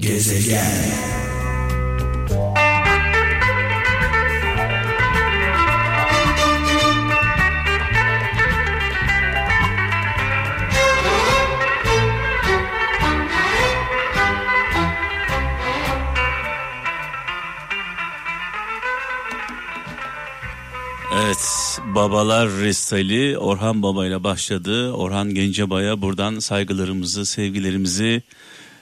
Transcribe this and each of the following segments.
Gezegen Evet, Babalar Restali Orhan Baba ile başladı. Orhan Gencebay'a buradan saygılarımızı, sevgilerimizi,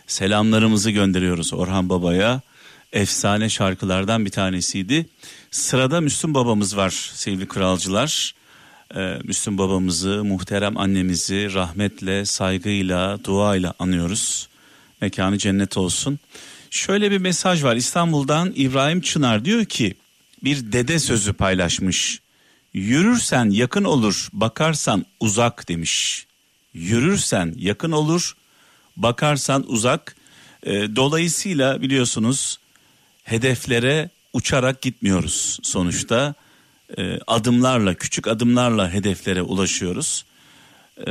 selamlarımızı gönderiyoruz Orhan Baba'ya. Efsane şarkılardan bir tanesiydi. Sırada Müslüm babamız var sevgili kralcılar. Ee, Müslüm babamızı, muhterem annemizi rahmetle, saygıyla, duayla anıyoruz. Mekanı cennet olsun. Şöyle bir mesaj var İstanbul'dan İbrahim Çınar diyor ki bir dede sözü paylaşmış. Yürürsen yakın olur, bakarsan uzak demiş. Yürürsen yakın olur, bakarsan uzak. E, dolayısıyla biliyorsunuz hedeflere uçarak gitmiyoruz sonuçta. E, adımlarla, küçük adımlarla hedeflere ulaşıyoruz. E,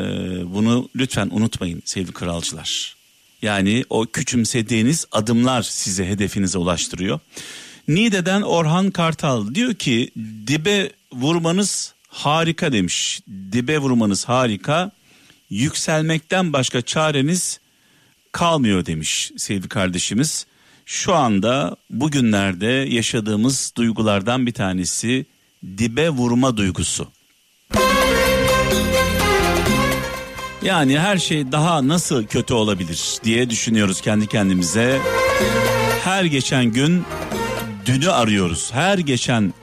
bunu lütfen unutmayın sevgili kralcılar. Yani o küçümsediğiniz adımlar sizi hedefinize ulaştırıyor. Niğde'den Orhan Kartal diyor ki dibe vurmanız harika demiş. Dibe vurmanız harika. Yükselmekten başka çareniz kalmıyor demiş sevgili kardeşimiz. Şu anda bugünlerde yaşadığımız duygulardan bir tanesi dibe vurma duygusu. Yani her şey daha nasıl kötü olabilir diye düşünüyoruz kendi kendimize. Her geçen gün dünü arıyoruz. Her geçen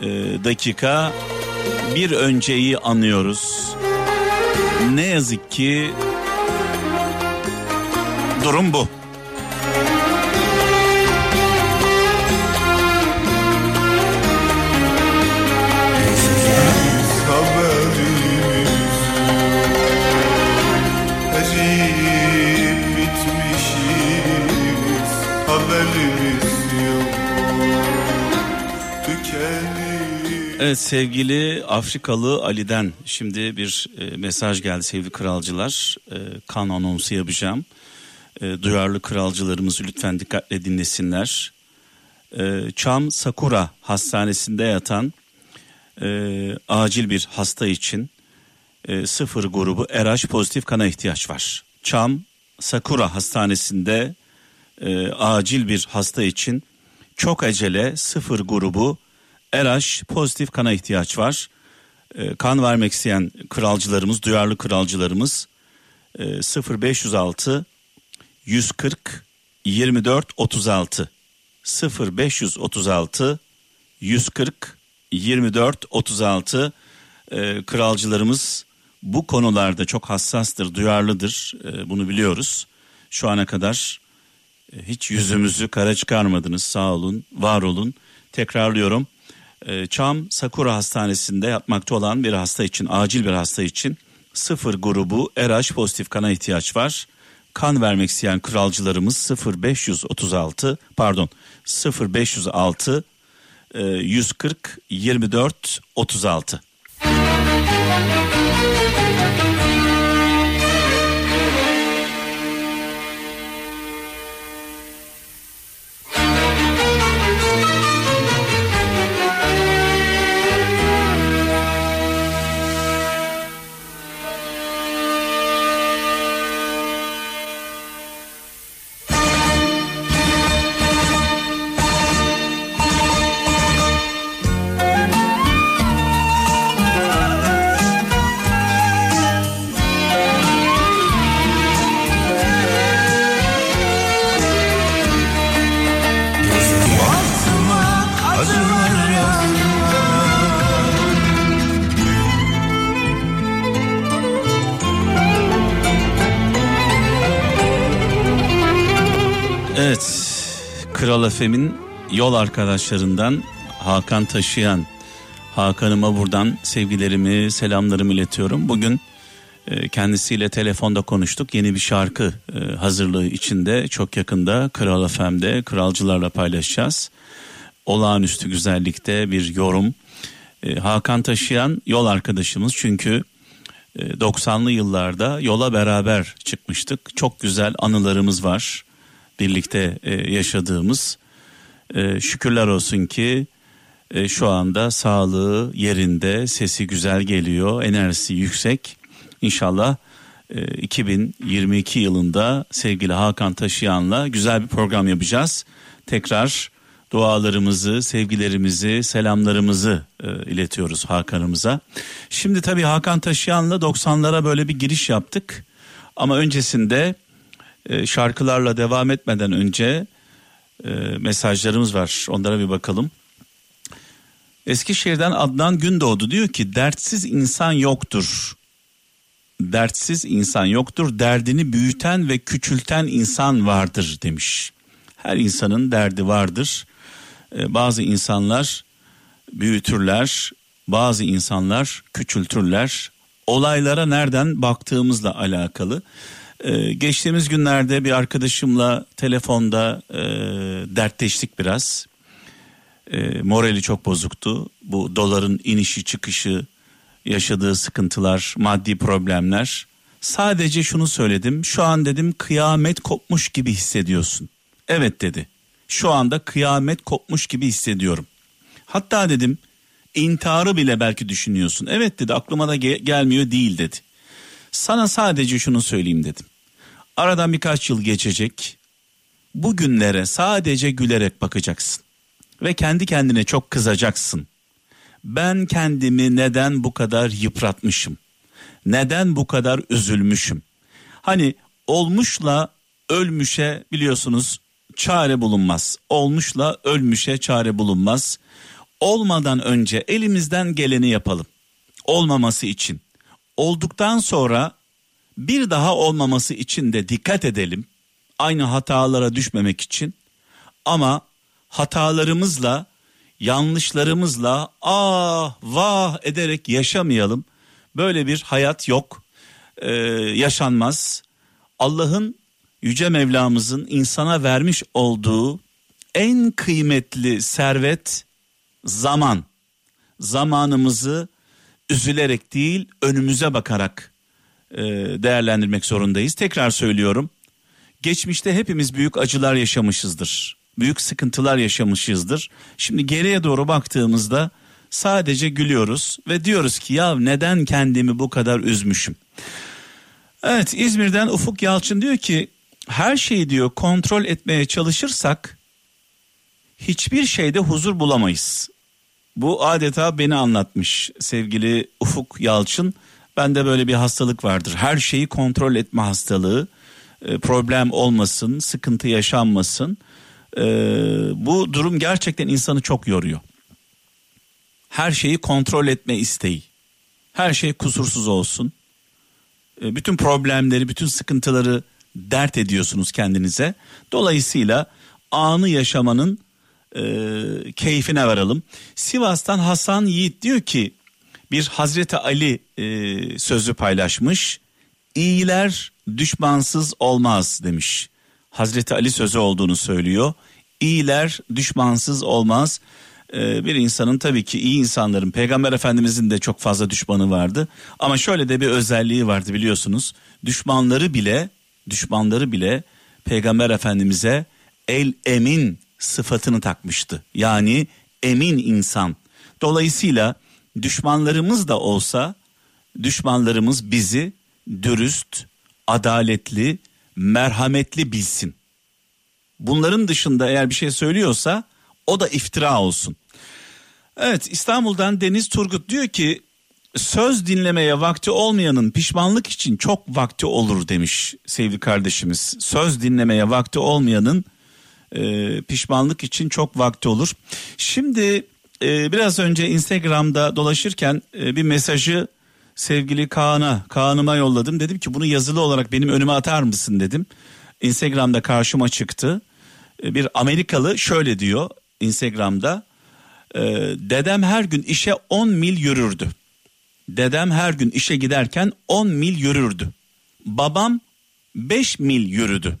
e, dakika bir önceyi anıyoruz. Ne yazık ki durum bu. Evet sevgili Afrikalı Ali'den şimdi bir e, mesaj geldi sevgili kralcılar. E, kan anonsu yapacağım. E, duyarlı kralcılarımız lütfen dikkatle dinlesinler. E, Çam Sakura Hastanesi'nde yatan e, acil bir hasta için e, sıfır grubu RH pozitif kana ihtiyaç var. Çam Sakura Hastanesi'nde e, acil bir hasta için çok acele sıfır grubu RH pozitif kana ihtiyaç var. E, kan vermek isteyen kralcılarımız, duyarlı kralcılarımız e, 0506 140 24 36 0536 140 24 36 e, kralcılarımız bu konularda çok hassastır, duyarlıdır. E, bunu biliyoruz. Şu ana kadar e, hiç yüzümüzü kara çıkarmadınız. Sağ olun, var olun. Tekrarlıyorum. E, Çam Sakura Hastanesi'nde yatmakta olan bir hasta için, acil bir hasta için sıfır grubu RH pozitif kana ihtiyaç var. Kan vermek isteyen kralcılarımız 0536 pardon 0506 e, 140 24 36. Kral Efem'in yol arkadaşlarından Hakan Taşıyan Hakan'ıma buradan sevgilerimi selamlarımı iletiyorum. Bugün e, kendisiyle telefonda konuştuk. Yeni bir şarkı e, hazırlığı içinde çok yakında Kral FM'de kralcılarla paylaşacağız. Olağanüstü güzellikte bir yorum. E, Hakan Taşıyan yol arkadaşımız çünkü e, 90'lı yıllarda yola beraber çıkmıştık. Çok güzel anılarımız var. Birlikte e, yaşadığımız. E, şükürler olsun ki e, şu anda sağlığı yerinde, sesi güzel geliyor, enerjisi yüksek. İnşallah e, 2022 yılında sevgili Hakan Taşıyan'la güzel bir program yapacağız. Tekrar dualarımızı, sevgilerimizi, selamlarımızı e, iletiyoruz Hakan'ımıza. Şimdi tabii Hakan Taşıyan'la 90'lara böyle bir giriş yaptık. Ama öncesinde e, şarkılarla devam etmeden önce e, mesajlarımız var. Onlara bir bakalım. Eskişehir'den Adnan Gündoğdu diyor ki dertsiz insan yoktur. Dertsiz insan yoktur. Derdini büyüten ve küçülten insan vardır demiş. Her insanın derdi vardır. Ee, bazı insanlar büyütürler, bazı insanlar küçültürler. Olaylara nereden baktığımızla alakalı. Ee, geçtiğimiz günlerde bir arkadaşımla telefonda e, dertleştik biraz. E, morali çok bozuktu. Bu doların inişi çıkışı, yaşadığı sıkıntılar, maddi problemler. Sadece şunu söyledim. Şu an dedim kıyamet kopmuş gibi hissediyorsun. Evet dedi. Şu anda kıyamet kopmuş gibi hissediyorum. Hatta dedim intiharı bile belki düşünüyorsun. Evet dedi aklıma da ge- gelmiyor değil dedi. Sana sadece şunu söyleyeyim dedim. Aradan birkaç yıl geçecek. Bu günlere sadece gülerek bakacaksın ve kendi kendine çok kızacaksın. Ben kendimi neden bu kadar yıpratmışım? Neden bu kadar üzülmüşüm? Hani olmuşla ölmüşe biliyorsunuz çare bulunmaz. Olmuşla ölmüşe çare bulunmaz. Olmadan önce elimizden geleni yapalım. Olmaması için. Olduktan sonra bir daha olmaması için de dikkat edelim. Aynı hatalara düşmemek için. Ama hatalarımızla, yanlışlarımızla ah vah ederek yaşamayalım. Böyle bir hayat yok, ee, yaşanmaz. Allah'ın Yüce Mevlamızın insana vermiş olduğu en kıymetli servet zaman. Zamanımızı üzülerek değil önümüze bakarak e, değerlendirmek zorundayız. Tekrar söylüyorum. Geçmişte hepimiz büyük acılar yaşamışızdır. Büyük sıkıntılar yaşamışızdır. Şimdi geriye doğru baktığımızda sadece gülüyoruz ve diyoruz ki ya neden kendimi bu kadar üzmüşüm? Evet İzmir'den Ufuk Yalçın diyor ki her şeyi diyor kontrol etmeye çalışırsak hiçbir şeyde huzur bulamayız. Bu adeta beni anlatmış sevgili Ufuk Yalçın. Bende böyle bir hastalık vardır. Her şeyi kontrol etme hastalığı. E, problem olmasın, sıkıntı yaşanmasın. E, bu durum gerçekten insanı çok yoruyor. Her şeyi kontrol etme isteği. Her şey kusursuz olsun. E, bütün problemleri, bütün sıkıntıları dert ediyorsunuz kendinize. Dolayısıyla anı yaşamanın e, keyfine varalım. Sivas'tan Hasan Yiğit diyor ki bir Hazreti Ali e, sözü paylaşmış. İyiler düşmansız olmaz demiş. Hazreti Ali sözü olduğunu söylüyor. İyiler düşmansız olmaz. Ee, bir insanın tabii ki iyi insanların peygamber efendimizin de çok fazla düşmanı vardı. Ama şöyle de bir özelliği vardı biliyorsunuz. Düşmanları bile düşmanları bile peygamber efendimize el emin sıfatını takmıştı. Yani emin insan. Dolayısıyla düşmanlarımız da olsa düşmanlarımız bizi dürüst, adaletli, merhametli bilsin. Bunların dışında eğer bir şey söylüyorsa o da iftira olsun. Evet İstanbul'dan Deniz Turgut diyor ki söz dinlemeye vakti olmayanın pişmanlık için çok vakti olur demiş sevgili kardeşimiz. Söz dinlemeye vakti olmayanın e, pişmanlık için çok vakti olur. Şimdi e, biraz önce Instagram'da dolaşırken e, bir mesajı sevgili Kaan'a, Kaan'ıma yolladım. Dedim ki bunu yazılı olarak benim önüme atar mısın dedim. Instagram'da karşıma çıktı. E, bir Amerikalı şöyle diyor Instagram'da. E, dedem her gün işe 10 mil yürürdü. Dedem her gün işe giderken 10 mil yürürdü. Babam 5 mil yürüdü.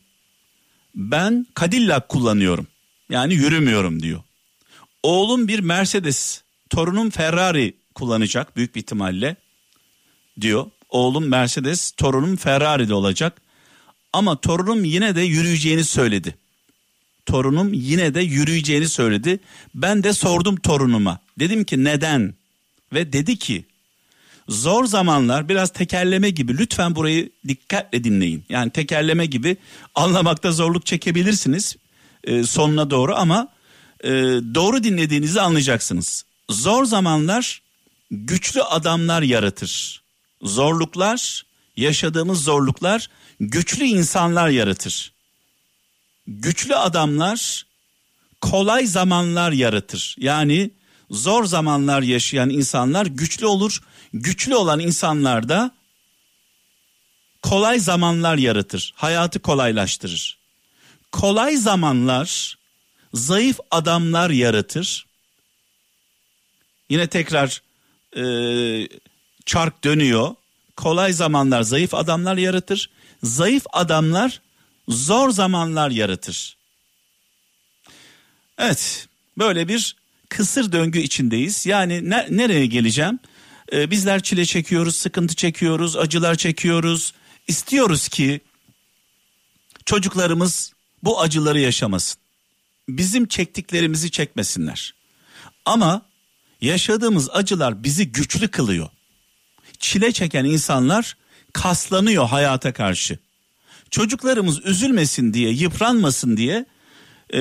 Ben Cadillac kullanıyorum. Yani yürümüyorum diyor. Oğlum bir Mercedes, torunum Ferrari kullanacak büyük bir ihtimalle diyor. Oğlum Mercedes, torunum Ferrari'de olacak. Ama torunum yine de yürüyeceğini söyledi. torunum yine de yürüyeceğini söyledi. Ben de sordum torunuma. Dedim ki neden? Ve dedi ki zor zamanlar biraz tekerleme gibi lütfen burayı dikkatle dinleyin. Yani tekerleme gibi anlamakta zorluk çekebilirsiniz e, sonuna doğru ama e, doğru dinlediğinizi anlayacaksınız. Zor zamanlar güçlü adamlar yaratır. Zorluklar, yaşadığımız zorluklar güçlü insanlar yaratır. Güçlü adamlar kolay zamanlar yaratır. Yani zor zamanlar yaşayan insanlar güçlü olur. Güçlü olan insanlar da kolay zamanlar yaratır. Hayatı kolaylaştırır. Kolay zamanlar zayıf adamlar yaratır. Yine tekrar e, çark dönüyor. Kolay zamanlar zayıf adamlar yaratır. Zayıf adamlar zor zamanlar yaratır. Evet böyle bir kısır döngü içindeyiz. Yani ne, nereye geleceğim? Ee, bizler çile çekiyoruz, sıkıntı çekiyoruz, acılar çekiyoruz. İstiyoruz ki çocuklarımız bu acıları yaşamasın. Bizim çektiklerimizi çekmesinler. Ama yaşadığımız acılar bizi güçlü kılıyor. Çile çeken insanlar kaslanıyor hayata karşı. Çocuklarımız üzülmesin diye, yıpranmasın diye e,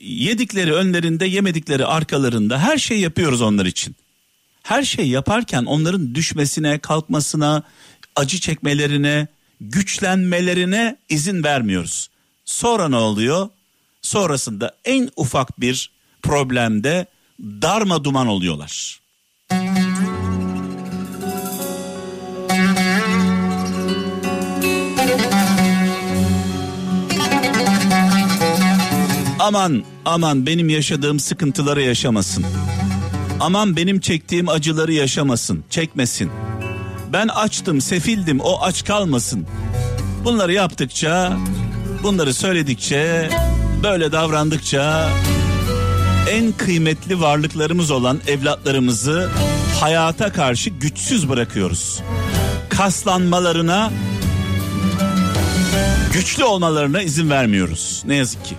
yedikleri önlerinde, yemedikleri arkalarında her şey yapıyoruz onlar için. Her şey yaparken onların düşmesine, kalkmasına, acı çekmelerine, güçlenmelerine izin vermiyoruz. Sonra ne oluyor? Sonrasında en ufak bir problemde darma duman oluyorlar. Aman aman benim yaşadığım sıkıntıları yaşamasın. Aman benim çektiğim acıları yaşamasın, çekmesin. Ben açtım, sefildim, o aç kalmasın. Bunları yaptıkça, bunları söyledikçe, böyle davrandıkça en kıymetli varlıklarımız olan evlatlarımızı hayata karşı güçsüz bırakıyoruz. Kaslanmalarına, güçlü olmalarına izin vermiyoruz. Ne yazık ki.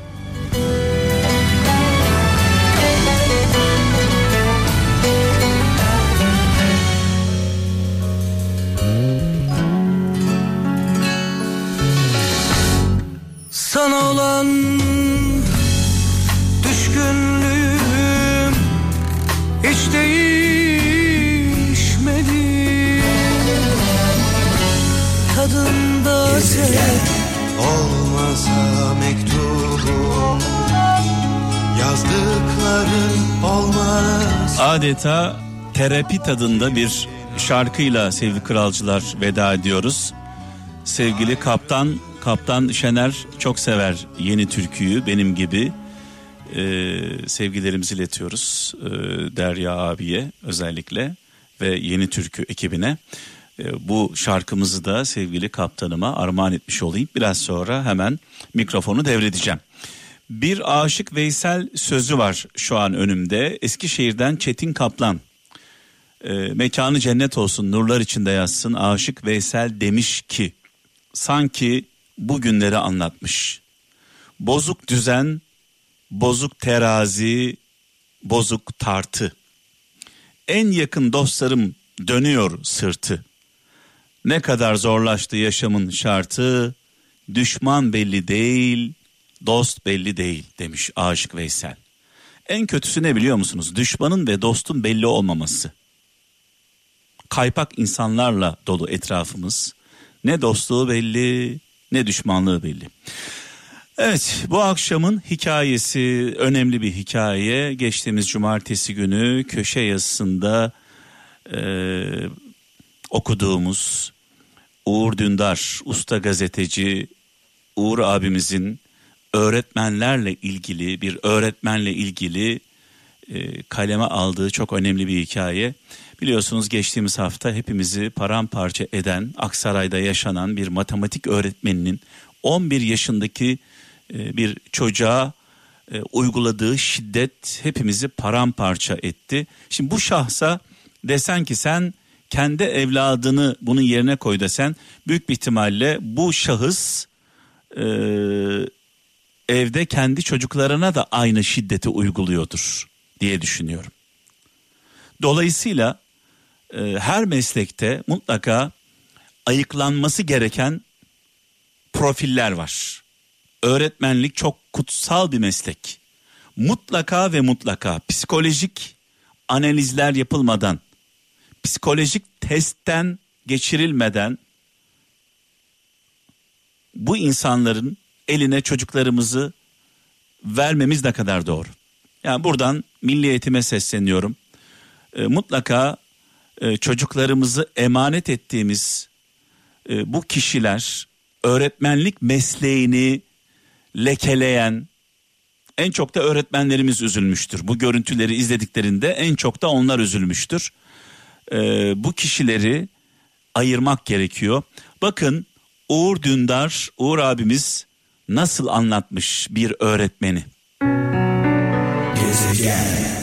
Adeta terapi tadında bir şarkıyla sevgili kralcılar veda ediyoruz. Sevgili kaptan Kaptan Şener çok sever yeni türküyü benim gibi. Ee, sevgilerimizi iletiyoruz ee, Derya abiye özellikle ve yeni türkü ekibine. Ee, bu şarkımızı da sevgili kaptanıma armağan etmiş olayım. Biraz sonra hemen mikrofonu devredeceğim. Bir aşık Veysel sözü var şu an önümde. Eskişehir'den Çetin Kaplan. E, mekanı cennet olsun nurlar içinde yazsın. Aşık Veysel demiş ki sanki bugünleri anlatmış. Bozuk düzen, bozuk terazi, bozuk tartı. En yakın dostlarım dönüyor sırtı. Ne kadar zorlaştı yaşamın şartı, düşman belli değil, dost belli değil demiş Aşık Veysel. En kötüsü ne biliyor musunuz? Düşmanın ve dostun belli olmaması. Kaypak insanlarla dolu etrafımız. Ne dostluğu belli, ne düşmanlığı belli. Evet bu akşamın hikayesi önemli bir hikaye. Geçtiğimiz cumartesi günü köşe yazısında e, okuduğumuz Uğur Dündar usta gazeteci Uğur abimizin öğretmenlerle ilgili bir öğretmenle ilgili e, kaleme aldığı çok önemli bir hikaye. Biliyorsunuz geçtiğimiz hafta hepimizi paramparça eden Aksaray'da yaşanan bir matematik öğretmeninin 11 yaşındaki e, bir çocuğa e, uyguladığı şiddet hepimizi paramparça etti. Şimdi bu şahsa desen ki sen kendi evladını bunun yerine koy desen büyük bir ihtimalle bu şahıs e, evde kendi çocuklarına da aynı şiddeti uyguluyordur diye düşünüyorum. Dolayısıyla e, her meslekte mutlaka ayıklanması gereken profiller var. Öğretmenlik çok kutsal bir meslek. Mutlaka ve mutlaka psikolojik analizler yapılmadan, psikolojik testten geçirilmeden bu insanların eline çocuklarımızı vermemiz ne kadar doğru. Yani buradan milli eğitime sesleniyorum. E, mutlaka e, çocuklarımızı emanet ettiğimiz e, bu kişiler öğretmenlik mesleğini lekeleyen en çok da öğretmenlerimiz üzülmüştür. Bu görüntüleri izlediklerinde en çok da onlar üzülmüştür. E, bu kişileri ayırmak gerekiyor. Bakın Uğur Dündar, Uğur abimiz nasıl anlatmış bir öğretmeni. Gezegen